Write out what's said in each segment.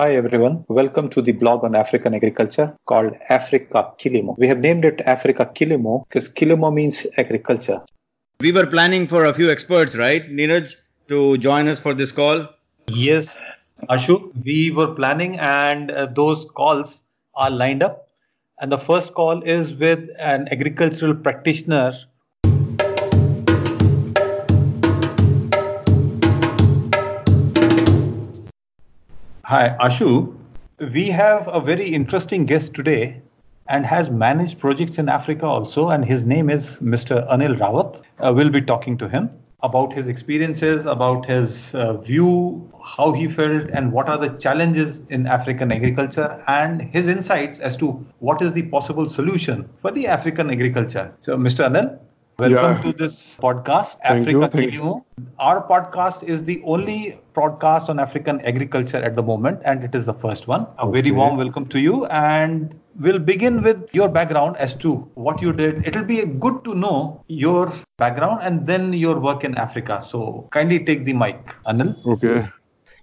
Hi everyone. Welcome to the blog on African agriculture called Africa Kilimo. We have named it Africa Kilimo because Kilimo means agriculture. We were planning for a few experts, right, Neeraj, to join us for this call? Yes, Ashu, we were planning and uh, those calls are lined up. And the first call is with an agricultural practitioner Hi, Ashu. We have a very interesting guest today and has managed projects in Africa also. And his name is Mr. Anil Rawat. Uh, we'll be talking to him about his experiences, about his uh, view, how he felt, and what are the challenges in African agriculture, and his insights as to what is the possible solution for the African agriculture. So, Mr. Anil, Welcome yeah. to this podcast, Thank Africa Kilimo. Our podcast is the only podcast on African agriculture at the moment, and it is the first one. A okay. very warm welcome to you. And we'll begin with your background as to what you did. It'll be good to know your background and then your work in Africa. So kindly take the mic, Anil. Okay.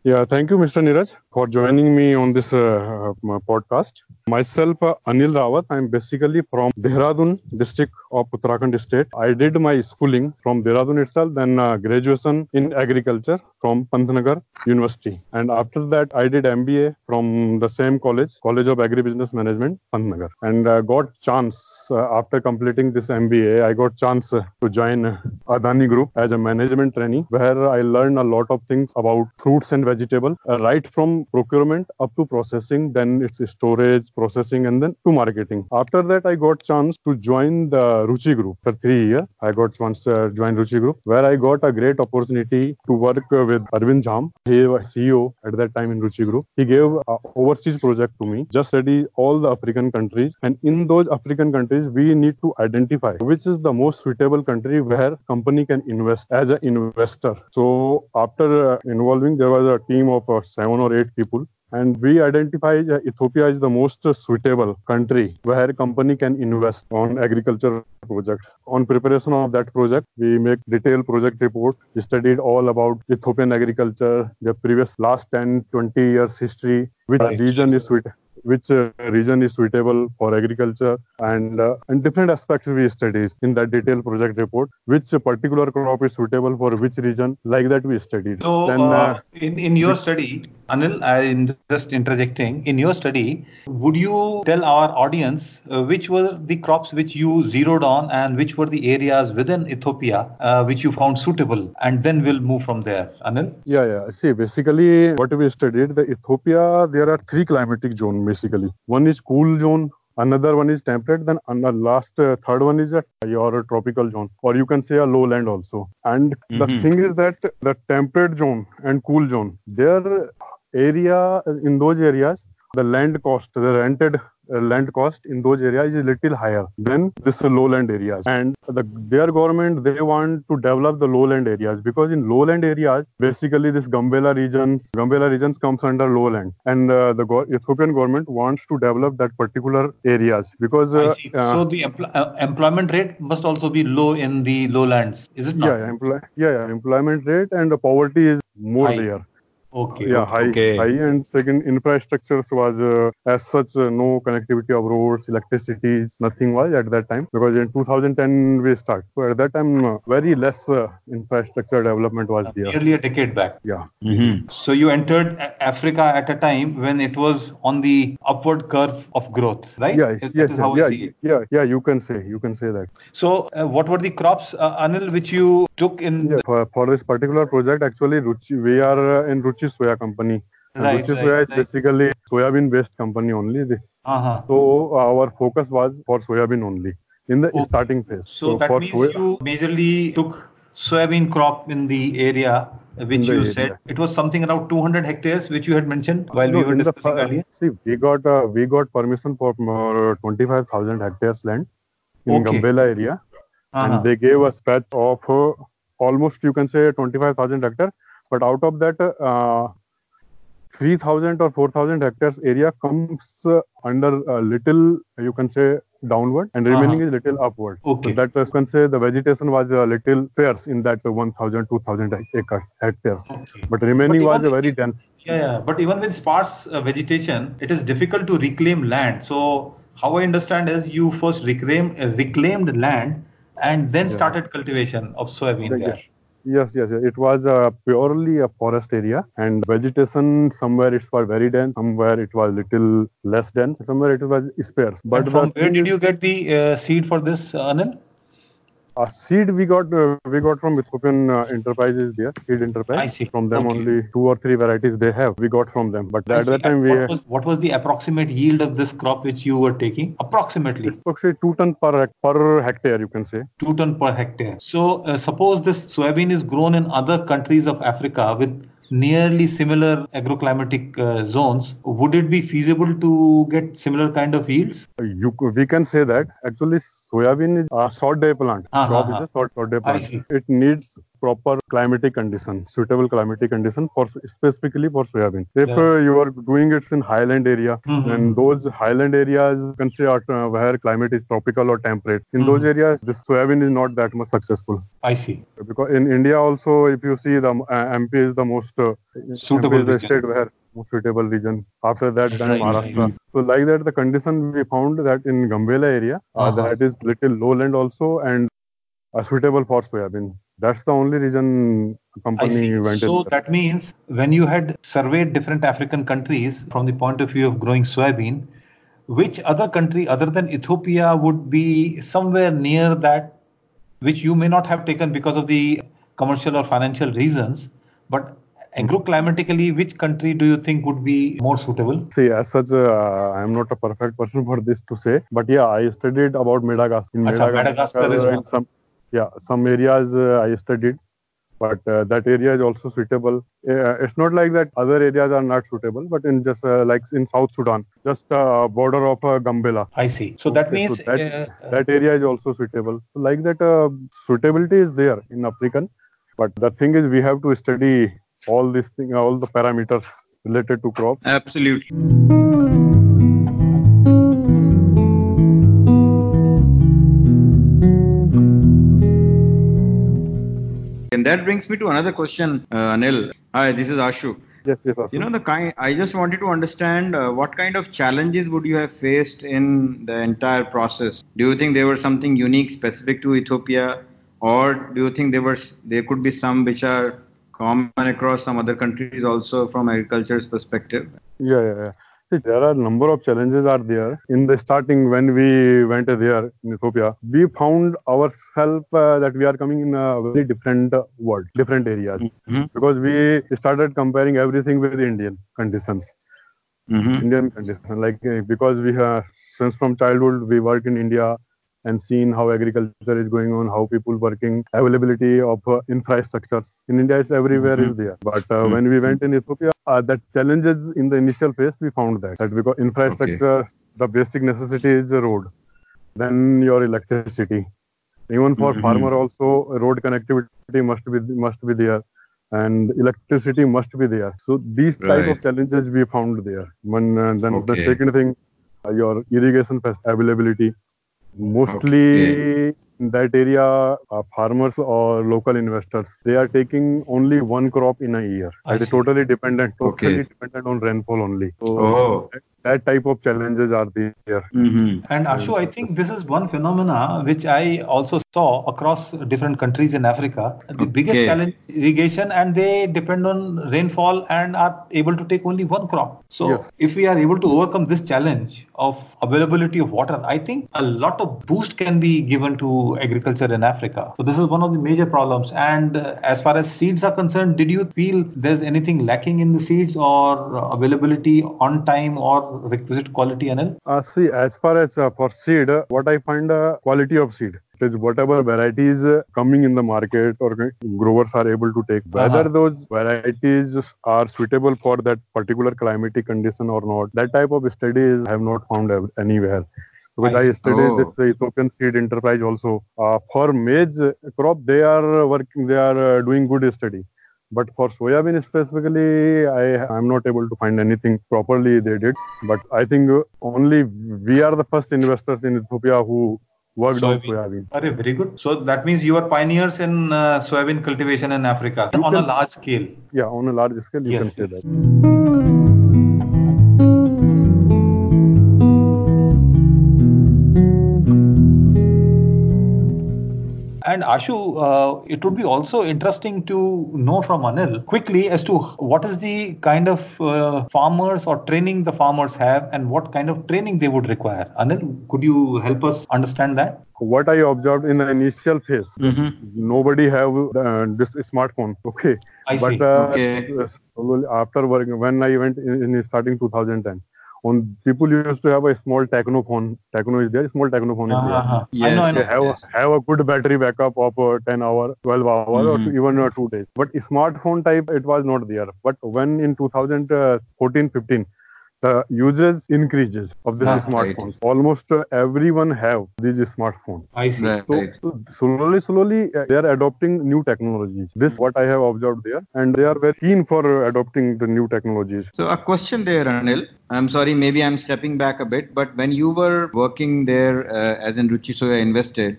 Yeah, thank you, Mr. Neeraj, for joining me on this uh, uh, podcast. Myself, uh, Anil Rawat. I'm basically from Dehradun district of Uttarakhand state. I did my schooling from Dehradun itself, then uh, graduation in agriculture from Pantnagar University. And after that, I did MBA from the same college, College of Agribusiness Management, Pantnagar. And uh, got chance uh, after completing this MBA, I got chance to join Adani Group as a management trainee, where I learned a lot of things about fruits and vegetable, uh, right from procurement up to processing, then its storage, processing, and then to marketing. After that, I got chance to join the Ruchi Group for three years. I got chance to join Ruchi Group, where I got a great opportunity to work with Arvind Jam. He was CEO at that time in Ruchi Group. He gave an overseas project to me, just study all the African countries, and in those African countries we need to identify which is the most suitable country where company can invest as an investor. So after uh, involving, there was a team of uh, seven or eight people and we identify uh, Ethiopia is the most suitable country where company can invest on agriculture project. On preparation of that project, we make detailed project report. We studied all about Ethiopian agriculture, the previous last 10, 20 years history, which right. region is suitable which uh, region is suitable for agriculture and uh, and different aspects we studied in that detailed project report which particular crop is suitable for which region like that we studied. So then, uh, in in your study anil i'm just interjecting in your study would you tell our audience uh, which were the crops which you zeroed on and which were the areas within ethiopia uh, which you found suitable? And then we'll move from there. Anil? Yeah yeah. See basically what we studied the ethiopia there are three climatic zones basically. One is cool zone, another one is temperate then the last uh, third one is a, your tropical zone or you can say a lowland also and mm-hmm. the thing is that the temperate zone and cool zone their area in those areas the land cost the rented uh, land cost in those areas is a little higher than this lowland areas and the, their government they want to develop the lowland areas because in lowland areas basically this gambela regions gambela regions comes under lowland and uh, the go- ethiopian government wants to develop that particular areas because uh, uh, so the empl- uh, employment rate must also be low in the lowlands is it not? yeah, empl- yeah yeah employment rate and the poverty is more High. there Okay. Yeah, high, okay. high and second infrastructures was uh, as such uh, no connectivity of roads, electricity, nothing was at that time because in 2010 we start. So at that time uh, very less uh, infrastructure development was there. Nearly a decade back. Yeah. Mm-hmm. So you entered Africa at a time when it was on the upward curve of growth, right? Yeah, yes, yes, yeah, yeah, yeah. You can say, you can say that. So uh, what were the crops, uh, Anil, which you took in? Yeah, for, for this particular project, actually, Ruchi, we are in Ruchi Ruchi Soya Company. Right, Ruchi right, Soya right. is basically soybean based company only. This. Uh-huh. So our focus was for soybean only in the Okay. starting phase. So, that for means soya- you majorly took soybean crop in the area which the you area. said it was something around 200 hectares which you had mentioned while No, we were in the discussing earlier. See, we got uh, we got permission for uh, 25,000 hectares land in Okay. Gambela area, Uh-huh. and they gave us patch of uh, almost you can say 25,000 hectares. But out of that, uh, 3,000 or 4,000 hectares area comes uh, under a little you can say downward and remaining is little upward. Okay. So that uh, you can say the vegetation was a little sparse in that 1,000, 2,000 acres hectares, Okay. but remaining But was very dense. Yeah, yeah. But even with sparse uh, vegetation, it is difficult to reclaim land. So how I understand is you first reclaimed uh, reclaimed land and then Yeah. started cultivation of soybean Yeah, there. Yes, yes, yes. It was uh, purely a forest area, and vegetation somewhere it was very dense, somewhere it was little less dense, somewhere it was sparse. But the from where did you get the uh, seed for this, uh, Anil? Uh, seed we got uh, we got from Ethiopian uh, enterprises there, seed enterprise. I see. From them Okay. only two or three varieties they have. We got from them, but at that time we what, was, what was the approximate yield of this crop which you were taking? Approximately it's actually two ton per per hectare you can say. two ton per hectare. So uh, suppose this soybean is grown in other countries of Africa with nearly similar agroclimatic uh, zones. Would it be feasible to get similar kind of yields? You we can say that actually soybean is a short day plant. Uh-huh, Crop uh-huh. is a short, short day plant. It needs proper climatic condition, suitable climatic condition for specifically for soybean. If Yes. uh, you are doing it in highland area, Mhm. and those highland areas say are, uh, where climate is tropical or temperate. In those Mhm. areas, this soybean is not that much successful. I see. Because in India also, if you see the uh, MP is the most uh, Suitable the state where most suitable region. After that, then Right, Maharashtra. right. So like that, the condition we found that in Gambela area, uh, Uh-huh. that is little lowland also and uh, suitable for soybean. That's the only reason company went So that means when you had surveyed different African countries from the point of view of growing soybean, which other country other than Ethiopia would be somewhere near that, which you may not have taken because of the commercial or financial reasons, but agroclimatically, which country do you think would be more suitable? See, as such, uh, I am not a perfect person for this to say, but yeah, I studied about Madagascar. In Acha, Madagascar is one. some, yeah, some areas uh, I studied, but uh, that area is also suitable. Uh, it's not like that other areas are not suitable, but in just uh, like in South Sudan, just uh, border of uh, Gambela. I see. So that Okay, so means that, uh, that area is also suitable. So like that, uh, suitability is there in African, but the thing is we have to study all these things, all the parameters related to crop. Absolutely. And that brings me to another question, uh, Anil. Hi, this is Ashu. Yes, yes, Asim. You know, the kind. I just wanted to understand uh, what kind of challenges would you have faced in the entire process. Do you think there was something unique, specific to Ethiopia, or do you think there was there could be some which are common across some other countries also from agriculture's perspective? Yeah, yeah, yeah. See, there are a number of challenges are there. In the starting, when we went there in Ethiopia, we found ourselves uh, that we are coming in a very different uh, world, different areas, Mhm. because we started comparing everything with Indian conditions, Mm-hmm. Indian conditions. Like uh, because we have since from childhood we work in India and seen how agriculture is going on, how people working, availability of uh, infrastructures in India is everywhere is there. But uh, when we went in Ethiopia, uh, that challenges in the initial phase we found that that because infrastructure, the basic necessity is the road, then your electricity. Even for Mhm. farmer also, road connectivity must be must be there, and electricity must be there. So these type of challenges we found there. One, uh, then the second thing, uh, your irrigation availability. Mostly in that area, uh, farmers or local investors, they are taking only one crop in a year. I It is totally dependent, totally Okay. dependent on rainfall only. So Oh. That, that type of challenges are there. Mm-hmm. And Ashu, I think this is one phenomena which I also saw across different countries in Africa. The biggest challenge is irrigation, and they depend on rainfall and are able to take only one crop. So, Yes. if we are able to overcome this challenge of availability of water, I think a lot of boost can be given to agriculture in Africa. So, this is one of the major problems. And uh, as far as seeds are concerned, did you feel there's anything lacking in the seeds or availability on time or requisite quality, Anil? Uh, see, as far as uh, for seed, uh, what I find uh, quality of seed. is whatever varieties uh, coming in the market or growers are able to take. Whether Uh-huh. those varieties are suitable for that particular climatic condition or not, that type of studies I have not found anywhere. Because I I, studied Oh. this Ethiopian seed enterprise also. Uh, for maize crop, they are working, they are uh, doing good study. But for soybean specifically, I am not able to find anything properly they did. But I think only we are the first investors in Ethiopia who worked on soybean. Okay, very good. So that means you are pioneers in uh, soybean cultivation in Africa on a large scale. Yeah, on a large scale, you yes, can say yes. that. And Ashu, uh, it would be also interesting to know from Anil quickly as to what is the kind of uh, farmers or training the farmers have and what kind of training they would require. Anil, could you help us understand that? What I observed in the initial phase, mm-hmm. nobody have uh, this smartphone. Okay, I but see. Uh, okay. after working, when I went in, in starting 2010, on people used to have a small technophone. Tecno is there, small Tecno phone is there. Uh-huh. Yes, I know, I know. Have, yes. have a good battery backup of uh, 10 hour, 12 hours, mm-hmm. or even uh, two days. But smartphone type, it was not there. But when in 2014, 15, the usage increases of these ah, smartphones. Right. Almost uh, everyone have these smartphones. I see. Right, so, right. so, slowly, slowly, uh, they are adopting new technologies. This what I have observed there, and they are very keen for uh, adopting the new technologies. So a question there, Anil. I'm sorry, maybe I'm stepping back a bit, but when you were working there uh, as in Ruchi Soya invested,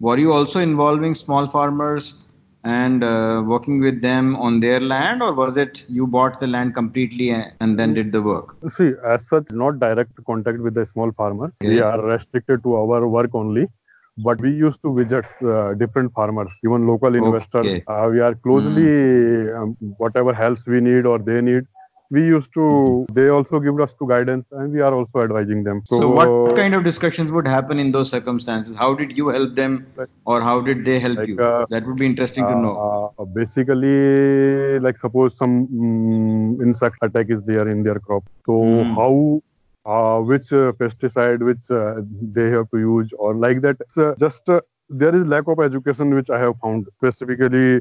were you also involving small farmers? And uh, working with them on their land or was it you bought the land completely and then did the work see as such not direct contact with the small farmers okay. we are restricted to our work only but we used to visit uh, different farmers even local investors okay. uh, we are closely mm. um, whatever helps we need or they need we used to they also give us to guidance and we are also advising them. So, so what kind of discussions would happen in those circumstances? How did you help them or how did they help like, you? uh, that would be interesting uh, to know. uh, basically like suppose some um, insect attack is there in their crop. So mm. how uh, which uh, pesticide which uh, they have to use or like that. So just there is lack of education which i have found specifically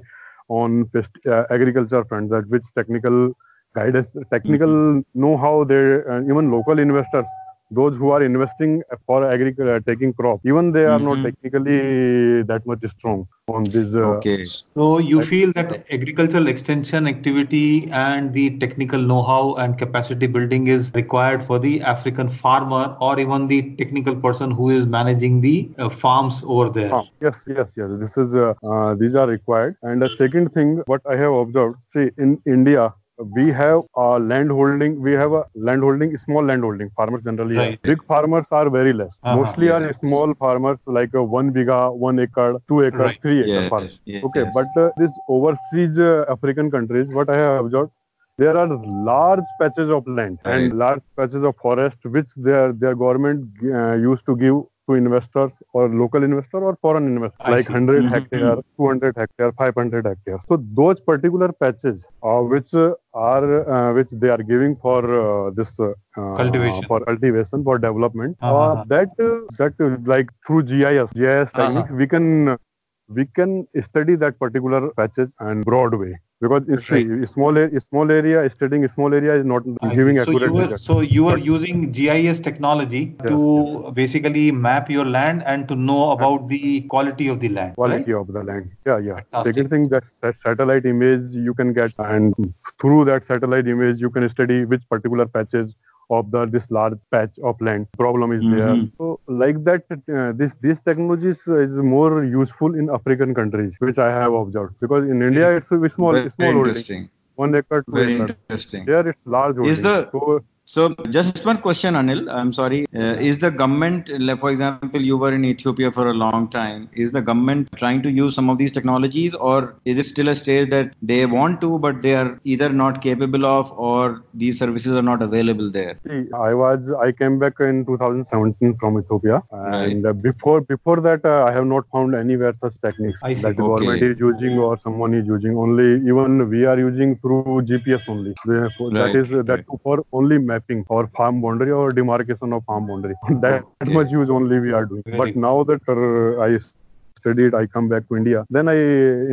on pest, agriculture front that which technical guidance, technical mm-hmm. know-how, there uh, even local investors, those who are investing for agriculture, uh, taking crop, even they are mm-hmm. not technically that much strong on this. Uh, okay. So you feel that agricultural extension activity and the technical know-how and capacity building is required for the African farmer or even the technical person who is managing the uh, farms over there. Ah, yes, yes, yes. This is uh, uh, these are required. And the second thing, what I have observed, see in India we have a land holding we have a land holding small land holding farmers generally right. big farmers are very less uh-huh, mostly are small farmers like a one bigha one acre two acre right. three acre yes, farmers yes, okay yes. but uh, this overseas uh, african countries what i have observed there are large patches of land right. and large patches of forest which their their government uh, used to give to investors or local investor or foreign investor, I like see. 100 mm-hmm. hectare, 200 hectare, 500 hectare. So those particular patches, uh, which uh, are uh, which they are giving for uh, this uh, cultivation for cultivation for development, uh-huh. that that like through GIS, GIS uh-huh. we can we can study that particular patches and broad way because it's right. a small small area studying a small area is not I giving see. accurate so you, were, so you are using gis technology yes, to yes. basically map your land and to know about the quality of the land quality right? of the land yeah yeah Fantastic. second thing that satellite image you can get and through that satellite image you can study which particular patches of the this large patch of land problem is mm-hmm. there so like that uh, this these technologies is more useful in african countries which i have observed because in india it's a small Very small holding one acre two Very acre. interesting there it's large holding. is the so so just one question, Anil. I'm sorry. Uh, is the government, for example, you were in Ethiopia for a long time. Is the government trying to use some of these technologies, or is it still a stage that they want to, but they are either not capable of, or these services are not available there? See, I was I came back in 2017 from Ethiopia, and right. before before that, uh, I have not found anywhere such techniques I see. that okay. government is using or someone is using. Only even we are using through GPS only. Right. That is that right. for only mapping or farm boundary or demarcation of farm boundary. that much use only we are doing. Very but now that uh, I studied, I come back to India. Then I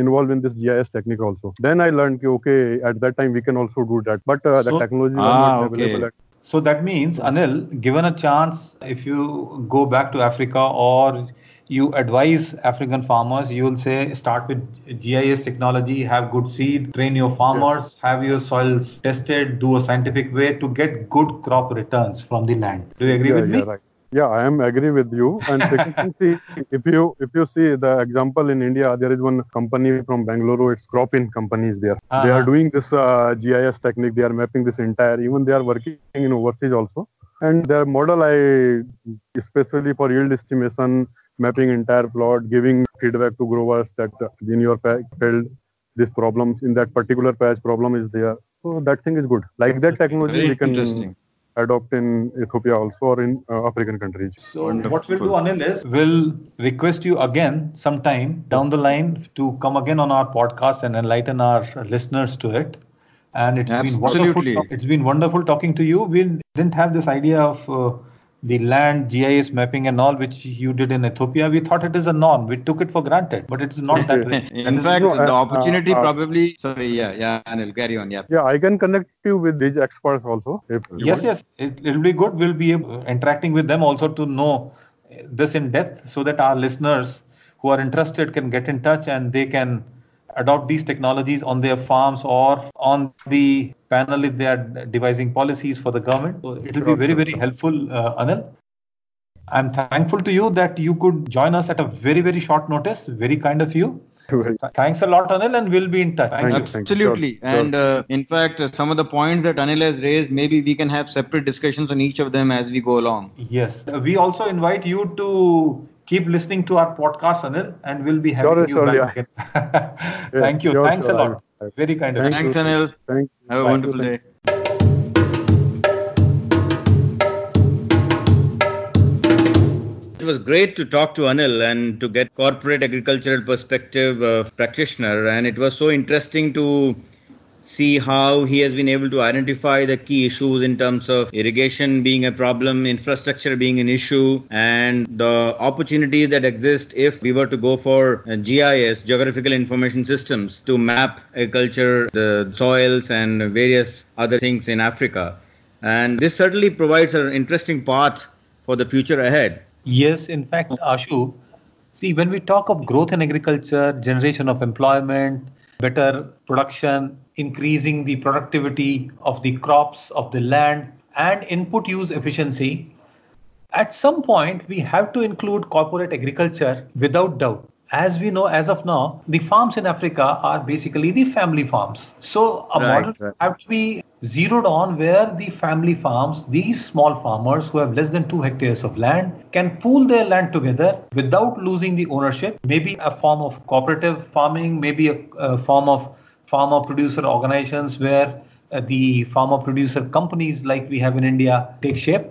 involved in this GIS technique also. Then I learned, okay, at that time we can also do that. But uh, so, the technology ah, was not okay. available. At- so that means, Anil, given a chance, if you go back to Africa or you advise African farmers, you will say start with GIS technology, have good seed, train your farmers, have your soils tested, do a scientific way to get good crop returns from the land. Do you agree yeah, with me? Right. Yeah, I am agree with you. And see, if you if you see the example in India, there is one company from Bangalore. It's Cropin companies there. Uh-huh. They are doing this uh, GIS technique. They are mapping this entire. Even they are working in overseas also. And their model, I especially for yield estimation, mapping entire plot, giving feedback to growers that in your field this problem in that particular patch problem is there. So that thing is good. Like that technology Very we can adopt in Ethiopia also or in uh, African countries. So Wonderful. what we'll do, Anil, is we'll request you again sometime down the line to come again on our podcast and enlighten our listeners to it. And it's Absolutely. been wonderful. It's been wonderful talking to you. We didn't have this idea of uh, the land GIS mapping and all, which you did in Ethiopia, we thought it is a norm. We took it for granted, but it is not that way. in fact, no, the uh, opportunity uh, probably. Sorry, yeah, yeah, Anil, carry on. Yeah. Yeah, I can connect you with these experts also. yes, yes, it will be good. We'll be interacting with them also to know this in depth, so that our listeners who are interested can get in touch and they can adopt these technologies on their farms or on the panel if they are devising policies for the government. So it will be very, very helpful, uh, Anil. I'm thankful to you that you could join us at a very, very short notice. Very kind of you. Thanks a lot, Anil, and we'll be in touch. Thank Absolutely. Sure. And uh, in fact, uh, some of the points that Anil has raised, maybe we can have separate discussions on each of them as we go along. Yes. We also invite you to keep listening to our podcast, Anil, and we'll be having sure, you sure, back yeah. Thank you. Sure, Thanks a lot. Very kind of you. Thanks, Anil. Thank you. Have a Bye. wonderful day. It was great to talk to Anil and to get corporate agricultural perspective of practitioner and it was so interesting to see how he has been able to identify the key issues in terms of irrigation being a problem, infrastructure being an issue, and the opportunities that exist if we were to go for uh, GIS, Geographical Information Systems, to map agriculture, the soils, and various other things in Africa. And this certainly provides an interesting path for the future ahead. Yes, in fact, Ashu, see, when we talk of growth in agriculture, generation of employment, better production, increasing the productivity of the crops, of the land, and input use efficiency, at some point we have to include corporate agriculture without doubt. As we know, as of now, the farms in Africa are basically the family farms. So a right, model right. have to be zeroed on where the family farms, these small farmers who have less than two hectares of land, can pool their land together without losing the ownership. Maybe a form of cooperative farming, maybe a, a form of farmer producer organizations where uh, the farmer producer companies like we have in India take shape.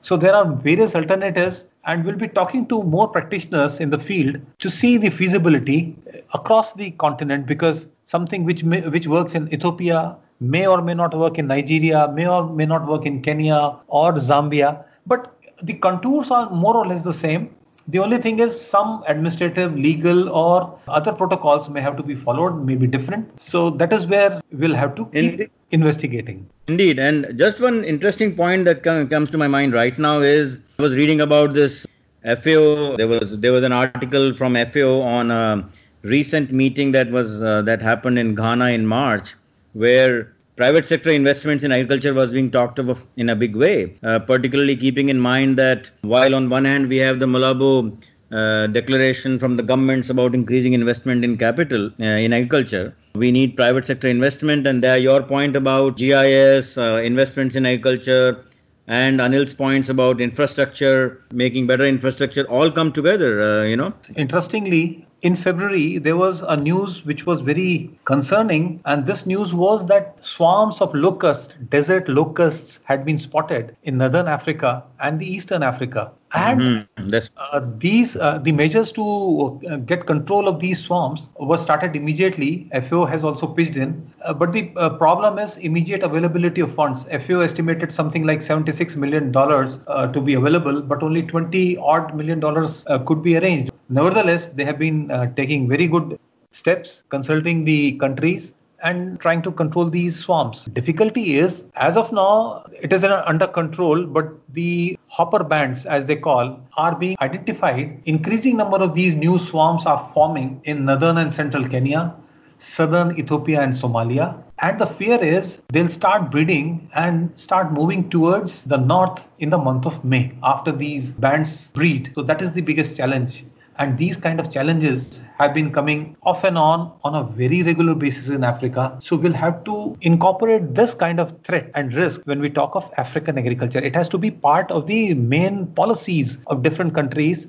So there are various alternatives and we'll be talking to more practitioners in the field to see the feasibility across the continent because something which may, which works in Ethiopia may or may not work in Nigeria, may or may not work in Kenya or Zambia, but the contours are more or less the same. The only thing is some administrative, legal, or other protocols may have to be followed, may be different. So that is where we'll have to keep Indeed. investigating. Indeed. And just one interesting point that comes to my mind right now is I was reading about this FAO. There was there was an article from FAO on a recent meeting that was uh, that happened in Ghana in March, where private sector investments in agriculture was being talked of in a big way, uh, particularly keeping in mind that while on one hand we have the Malabo uh, declaration from the governments about increasing investment in capital uh, in agriculture. We need private sector investment, and there your point about GIS, uh, investments in agriculture, and Anil's points about infrastructure, making better infrastructure, all come together. Uh, you know. Interestingly, in February, there was a news which was very concerning, and this news was that swarms of locusts, desert locusts, had been spotted in northern Africa and the eastern Africa. And mm-hmm. uh, these, uh, the measures to uh, get control of these swarms were started immediately. FAO has also pitched in, uh, but the uh, problem is immediate availability of funds. FAO estimated something like 76 million dollars uh, to be available, but only 20 odd million dollars could be arranged. Nevertheless, they have been uh, taking very good steps, consulting the countries and trying to control these swarms. Difficulty is, as of now, it is under control, but the hopper bands, as they call, are being identified. Increasing number of these new swarms are forming in northern and central Kenya, southern Ethiopia and Somalia. And the fear is they'll start breeding and start moving towards the north in the month of May after these bands breed. So that is the biggest challenge. And these kind of challenges have been coming off and on on a very regular basis in Africa. So we'll have to incorporate this kind of threat and risk when we talk of African agriculture. It has to be part of the main policies of different countries.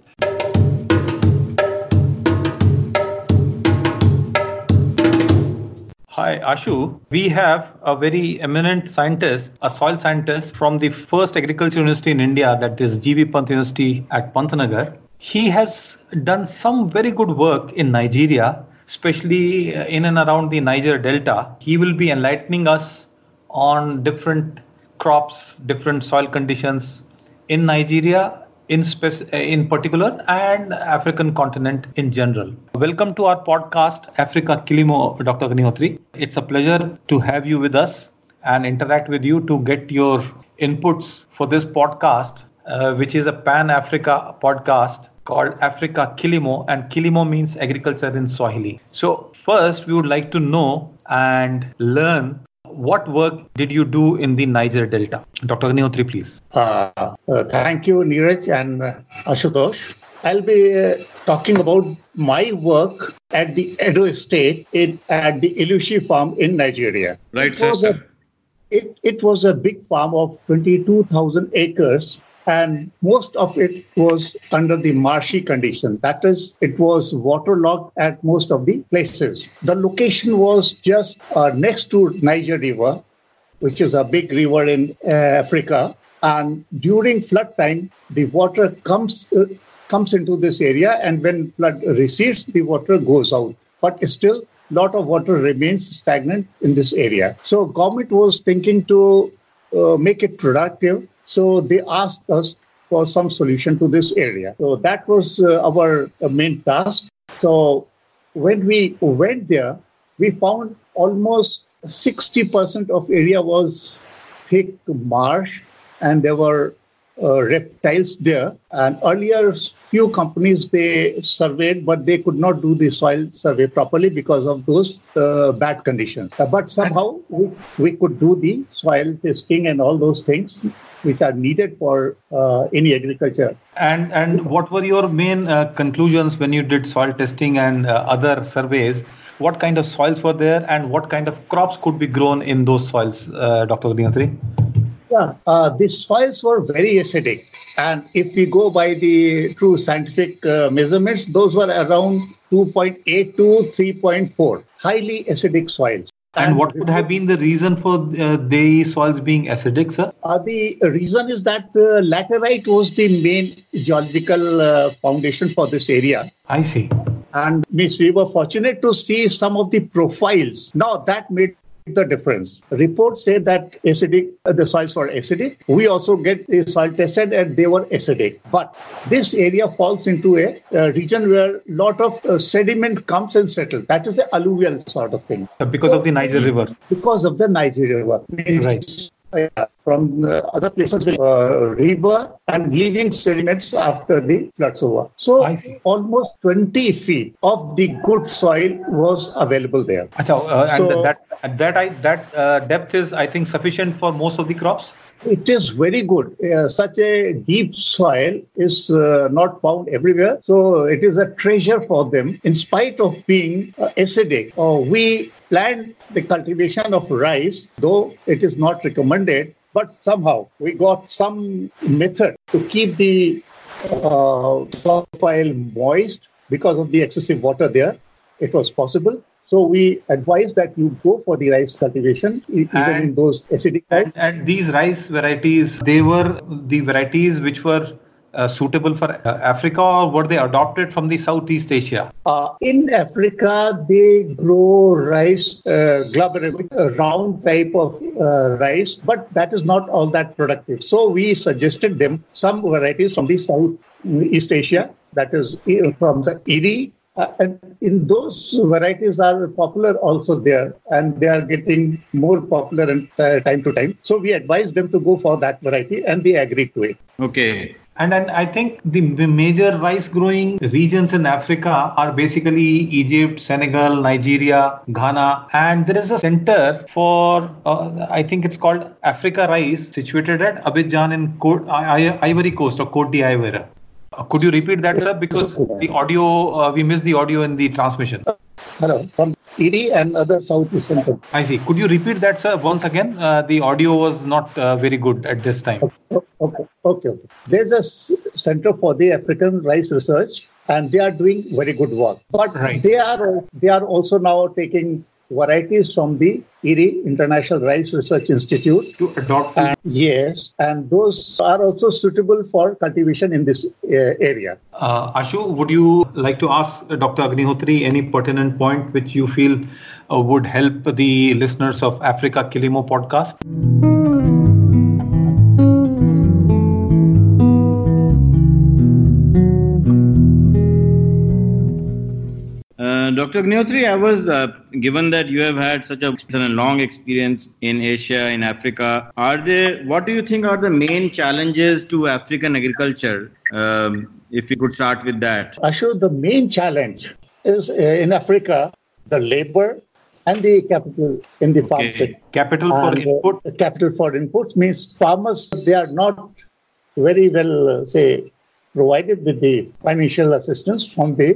Hi, Ashu. We have a very eminent scientist, a soil scientist from the first agriculture university in India, that is GB Pant University at Pantnagar. He has done some very good work in Nigeria, especially uh, in and around the Niger Delta. He will be enlightening us on different crops, different soil conditions in Nigeria in spec- uh, in particular and African continent in general. Welcome to our podcast, Africa Kilimo, Dr. Agnihotri. It's a pleasure to have you with us and interact with you to get your inputs for this podcast, uh, which is a Pan Africa podcast called Africa Kilimo, and Kilimo means agriculture in Swahili. So, first, we would like to know and learn what work did you do in the Niger Delta? Dr. Agnihotri, please. Uh, uh, thank you, Neeraj and uh, Ashutosh. I'll be uh, talking about my work at the Edo Estate in, at the Ilushi farm in Nigeria. Right, it sir. a, it, it was a big farm of 22,000 acres and most of it was under the marshy condition. That is, it was waterlogged at most of the places. The location was just uh, next to Niger River, which is a big river in uh, Africa. And during flood time, the water comes uh, comes into this area, and when flood recedes, the water goes out. But still, lot of water remains stagnant in this area. So government was thinking to uh, make it productive so they asked us for some solution to this area. So that was uh, our uh, main task. So when we went there, we found almost 60% of area was thick marsh and there were uh, reptiles there. And earlier, few companies they surveyed, but they could not do the soil survey properly because of those uh, bad conditions. Uh, but somehow we, we could do the soil testing and all those things which are needed for uh, any agriculture. And and what were your main uh, conclusions when you did soil testing and uh, other surveys? What kind of soils were there, and what kind of crops could be grown in those soils, Dr. Agnihotri? Yeah, uh, the soils were very acidic. And if we go by the true scientific uh, measurements, those were around 2.8 to 3.4, highly acidic soils. And, and what would have been the reason for uh, the soils being acidic, sir? Uh, the reason is that uh, laterite was the main geological uh, foundation for this area. I see. And Miss, we were fortunate to see some of the profiles. Now that made the difference. Reports say that acidic, uh, the soils were acidic. We also get the soil tested and they were acidic. But this area falls into a, region where lot of uh, sediment comes and settles. That is the alluvial sort of thing. Because so, of the Niger River. Because of the Niger River. Right. Uh, from uh, other places with uh, river and leaving sediments after the floods over. So almost 20 feet of the good soil was available there. Achha, uh, so, and that that I, that uh, depth is I think sufficient for most of the crops. It is very good. Uh, such a deep soil is not found everywhere, so it is a treasure for them. In spite of being acidic, we planned the cultivation of rice, though it is not recommended, but somehow we got some method to keep the uh, soil moist because of the excessive water there. It was possible. So we advise that you go for the rice cultivation, even and, in those acidic and, and these rice varieties, they were the varieties which were uh, suitable for uh, Africa or were they adopted from the Southeast Asia? Uh, in Africa, they grow rice, uh, a round type of uh, rice, but that is not all that productive. So we suggested them some varieties from the Southeast Asia, that is from the IRRI Uh, and in those varieties are popular also there, and they are getting more popular in, uh, time to time. So we advise them to go for that variety, and they agree to it. Okay. And, and I think the major rice growing regions in Africa are basically Egypt, Senegal, Nigeria, Ghana. And there is a center for, uh, I think it's called Africa Rice, situated at Abidjan in Côte, Ivory Coast or Côte d'Ivoire. Uh, could you repeat that, sir? Because the audio, uh, we missed the audio in the transmission. Hello, from ED and other South Asian I see. Could you repeat that, sir, once again? Uh, the audio was not uh, very good at this time. Okay, okay, okay. okay. There's a Center for the African Rice Research, and they are doing very good work. But right. they are they are also now taking varieties from the IRRI International Rice Research Institute to adopt. And, yes, and those are also suitable for cultivation in this uh, area. Uh, Ashu, would you like to ask Dr. Agnihotri any pertinent point which you feel uh, would help the listeners of Africa Kilimo podcast? Dr. Agnihotri, I was uh, given that you have had such a, such a long experience in Asia, in Africa. Are there? What do you think are the main challenges to African agriculture? Um, if you could start with that. Ashu, the main challenge is uh, in Africa the labor and the capital in the farm sector. Capital for and, uh, input. Uh, capital for input means farmers they are not very well uh, say provided with the financial assistance from the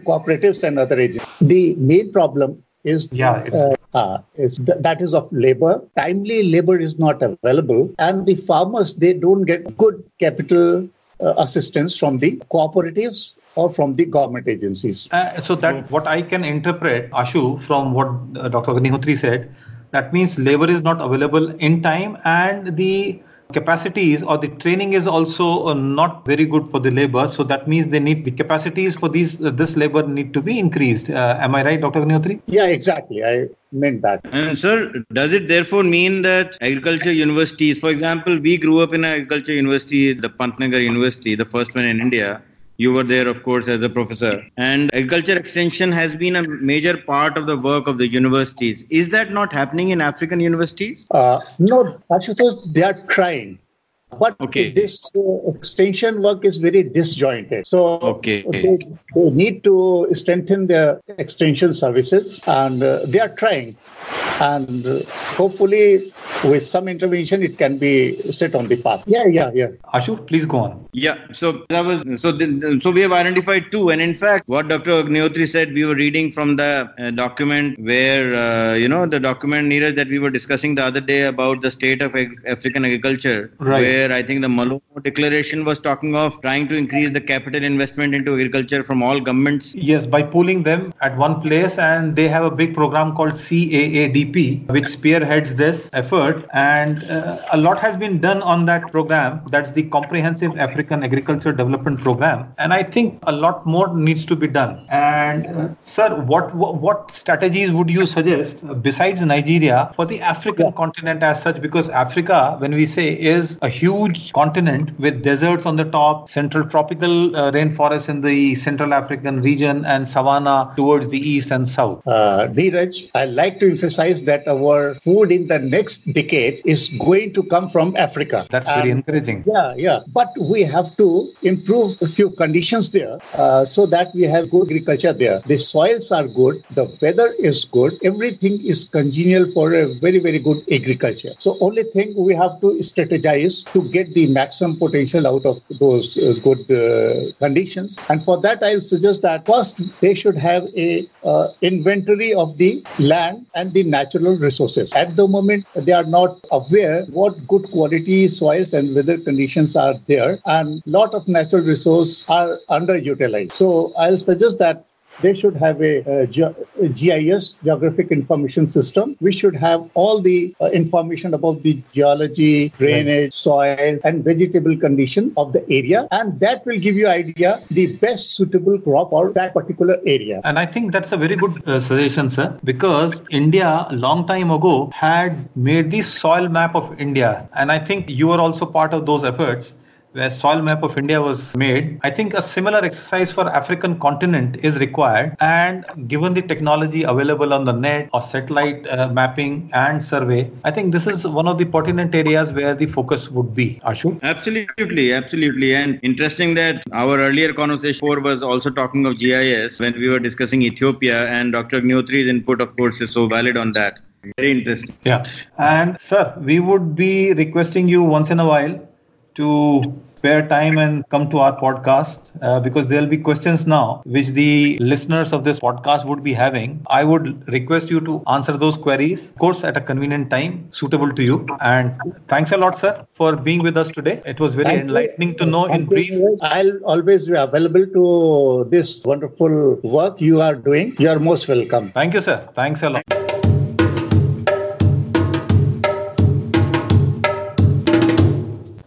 cooperatives and other agents. The main problem is yeah uh, uh, is th- that is of labor. Timely labor is not available, and the farmers they don't get good capital uh, assistance from the cooperatives or from the government agencies. Uh, so that what I can interpret, Ashu, from what uh, Dr. Agnihotri said, that means labor is not available in time, and the capacities or the training is also uh, not very good for the labor. So that means they need the capacities for these uh, this labor need to be increased. Uh, am i right dr Agnihotri? yeah exactly. I meant that. And sir does it therefore mean that agriculture universities for example we grew up in an agriculture university the pantnagar university the first one in india you were there, of course, as a professor. And agriculture extension has been a major part of the work of the universities. Is that not happening in African universities? Uh, no, Ashutosh, they are trying. But okay. this uh, extension work is very disjointed. So okay. they, they need to strengthen their extension services and uh, they are trying. And uh, hopefully with some intervention, it can be set on the path. Yeah, yeah, yeah. Ashu, please go on. Yeah. So that was so. The, so we have identified two, and in fact, what Dr. Agnihotri said, we were reading from the uh, document where uh, you know the document Neeraj that we were discussing the other day about the state of ag- African agriculture, right. where I think the Malabo Declaration was talking of trying to increase the capital investment into agriculture from all governments. Yes, by pooling them at one place, and they have a big program called CAADP, which spearheads this effort and uh, a lot has been done on that program. That's the Comprehensive African Agriculture Development Program, and I think a lot more needs to be done. And uh, sir, what, what strategies would you suggest besides Nigeria for the African yeah. continent as such? Because Africa, when we say, is a huge continent with deserts on the top, central tropical uh, rainforests in the Central African region, and savanna towards the east and south. Uh, Neeraj, I like to emphasize that our food in the next decade is going to come from Africa. That's very encouraging. Yeah, yeah. But we have to improve a few conditions there uh, so that we have good agriculture there. The soils are good, the weather is good, everything is congenial for a very, very good agriculture. So only thing we have to strategize to get the maximum potential out of those uh, good uh, conditions. And for that, I'll suggest that first they should have a uh, inventory of the land and the natural resources. At the moment, they are not aware what good quality soils and weather conditions are there and lot of natural resources are underutilized. So I'll suggest that they should have a, GIS, Geographic Information System. We should have all the uh, information about the geology, drainage, soil, and vegetable condition of the area, and that will give you idea the best suitable crop for that particular area. And I think that's a very good uh, suggestion, sir, because India long time ago had made the soil map of India, and I think you are also part of those efforts where soil map of India was made, I think a similar exercise for African continent is required. And given the technology available on the net or satellite uh, mapping and survey, I think this is one of the pertinent areas where the focus would be. Ashu? Absolutely, absolutely. And interesting that our earlier conversation was also talking of GIS when we were discussing Ethiopia, and Dr. Agnihotri's input, of course, is so valid on that. Very interesting. Yeah. And sir, we would be requesting you once in a while to spare time and come to our podcast uh, because there'll be questions now which the listeners of this podcast would be having. I would request you to answer those queries, of course, at a convenient time suitable to you. And thanks a lot, sir, for being with us today. It was very Thank enlightening you. to know Thank in brief. I'll always be available to this wonderful work you are doing. You are most welcome. Thank you, sir. Thanks a lot.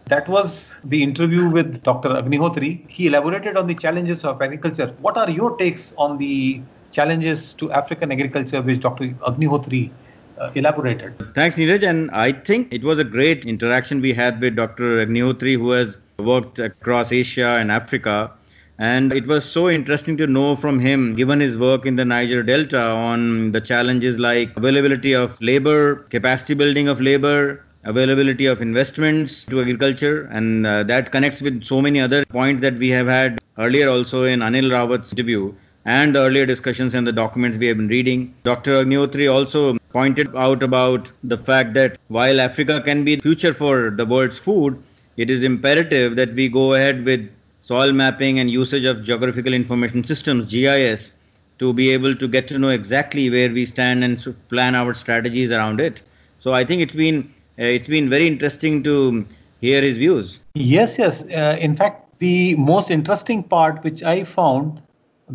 That was the interview with Dr. Agnihotri. He elaborated on the challenges of agriculture. What are your takes on the challenges to African agriculture, which Dr. Agnihotri uh, elaborated? Thanks, Neeraj. And I think it was a great interaction we had with Dr. Agnihotri, who has worked across Asia and Africa. And it was so interesting to know from him, given his work in the Niger Delta, on the challenges like availability of labor, capacity building of labor, availability of investments to agriculture, and uh, that connects with so many other points that we have had earlier also in Anil Rawat's interview and earlier discussions and the documents we have been reading. Dr. Agnihotri also pointed out about the fact that while Africa can be the future for the world's food, it is imperative that we go ahead with soil mapping and usage of geographical information systems, GIS, to be able to get to know exactly where we stand and plan our strategies around it. So I think it's been it's been very interesting to hear his views. Yes, yes. Uh, in fact, the most interesting part which I found,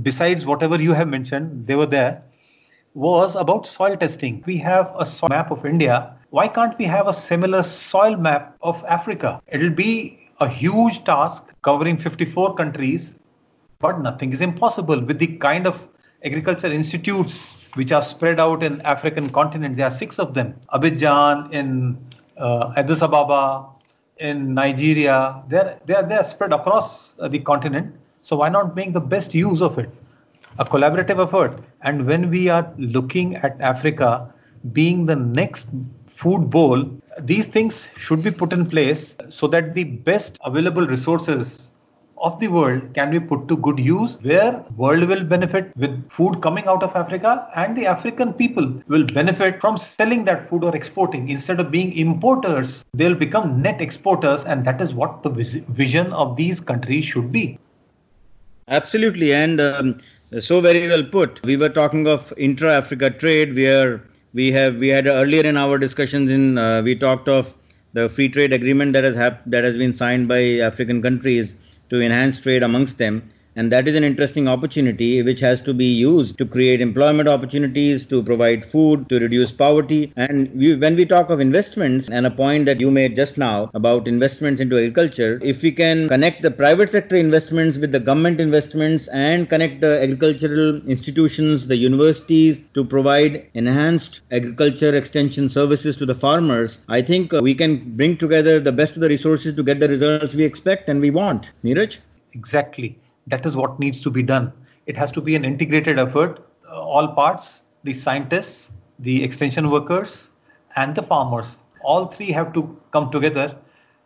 besides whatever you have mentioned, they were there, was about soil testing. We have a soil map of India. Why can't we have a similar soil map of Africa? It'll be a huge task covering 54 countries, but nothing is impossible with the kind of agriculture institutes which are spread out in African continent. There are six of them. Abidjan in uh, Addis Ababa, in Nigeria. They're, they're, they're spread across uh, the continent. So why not make the best use of it? A collaborative effort. And when we are looking at Africa being the next food bowl, these things should be put in place so that the best available resources of the world can be put to good use where world will benefit with food coming out of africa and the african people will benefit from selling that food or exporting. Instead of being importers they'll become net exporters and that is what the vision of these countries should be. Absolutely. And um, so very well put. We were talking of intra africa trade where we have we had earlier in our discussions in uh, we talked of the free trade agreement that has hap- that has been signed by african countries to enhance trade amongst them. And that is an interesting opportunity which has to be used to create employment opportunities, to provide food, to reduce poverty. And we, when we talk of investments, and a point that you made just now about investments into agriculture, if we can connect the private sector investments with the government investments and connect the agricultural institutions, the universities to provide enhanced agriculture extension services to the farmers, I think uh, we can bring together the best of the resources to get the results we expect and we want. Neeraj? Exactly that is what needs to be done. It has to be an integrated effort. Uh, all parts, the scientists, the extension workers, and the farmers, all three have to come together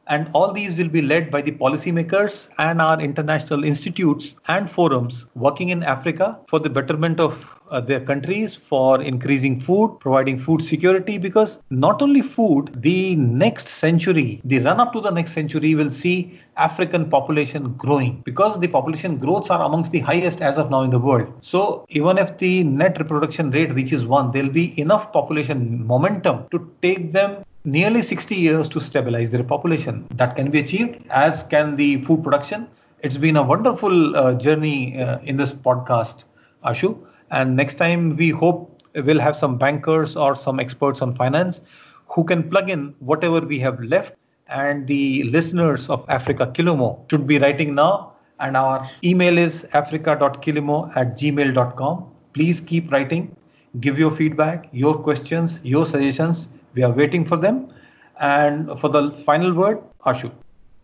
and all these will be led by the policymakers and our international institutes and forums working in Africa for the betterment of uh, their countries, for increasing food, providing food security. Because not only food, the next century, the run up to the next century, will see African population growing because the population growths are amongst the highest as of now in the world. So even if the net reproduction rate reaches one, there'll be enough population momentum to take them nearly 60 years to stabilize their population. That can be achieved, as can the food production. It's been a wonderful uh, journey uh, in this podcast, Ashu. And next time, we hope we'll have some bankers or some experts on finance who can plug in whatever we have left. And the listeners of Africa Kilimo should be writing now. And our email is africa.kilimo at gmail.com. Please keep writing, give your feedback, your questions, your suggestions we are waiting for them. And for the final word, Ashu.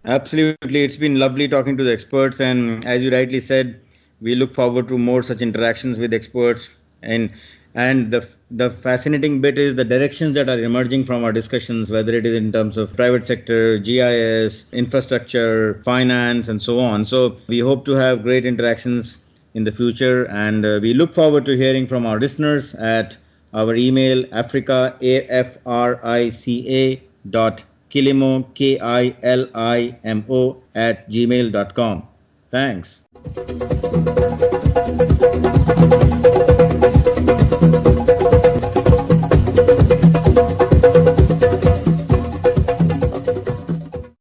Absolutely. It's been lovely talking to the experts. And as you rightly said, we look forward to more such interactions with experts. And and the the fascinating bit is the directions that are emerging from our discussions, whether it is in terms of private sector, GIS, infrastructure, finance, and so on. So we hope to have great interactions in the future, and uh, we look forward to hearing from our listeners at our email africa a f r i c a dot kilimo k i l i m o at gmail.com. Thanks.